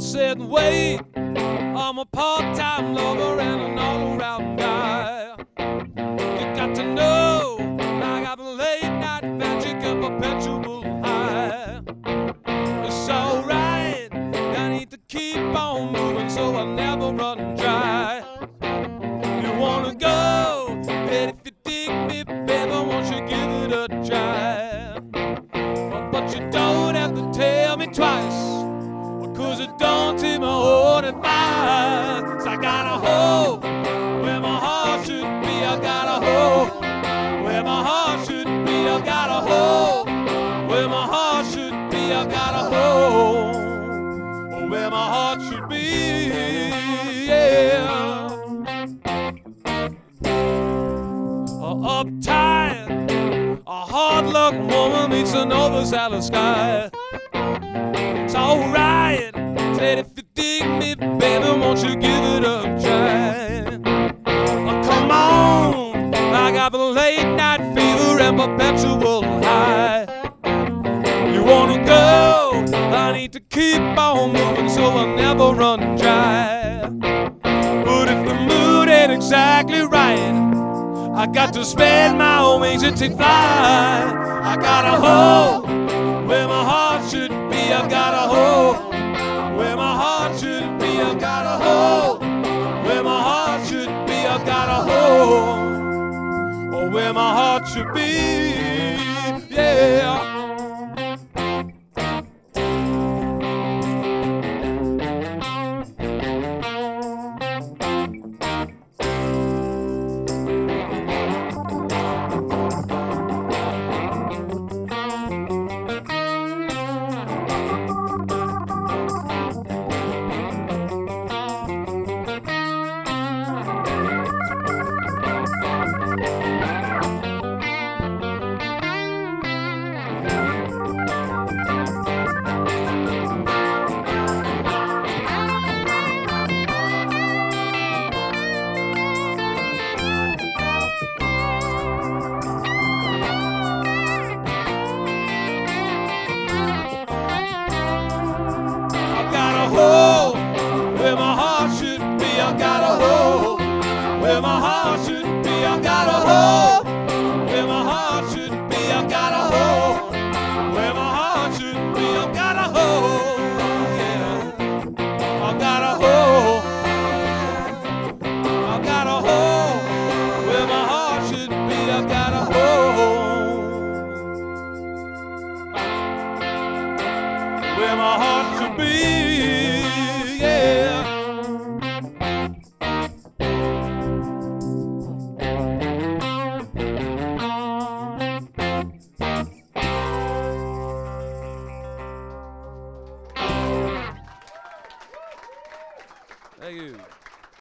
Said, wait, I'm a part time lover and an all around guy. You got to know, I got the late night magic and perpetual high. It's alright, I need to keep on moving so Cause it don't my own advice. I gotta hold where my heart should be. I gotta hold where my heart should be. I gotta hold where my heart should be. I gotta hold where my heart should be. Yeah. A uptight, a hard luck woman meets an overzealous guy. It's alright. Said if you dig me, baby, won't you give it a try? Oh, come on, I got the late night fever and perpetual high. You wanna go? I need to keep on moving so I never run dry. But if the mood ain't exactly right, I got to spread my wings and take flight. I gotta hold where my heart should be. Yeah. Where my heart should be. Yeah. Thank you.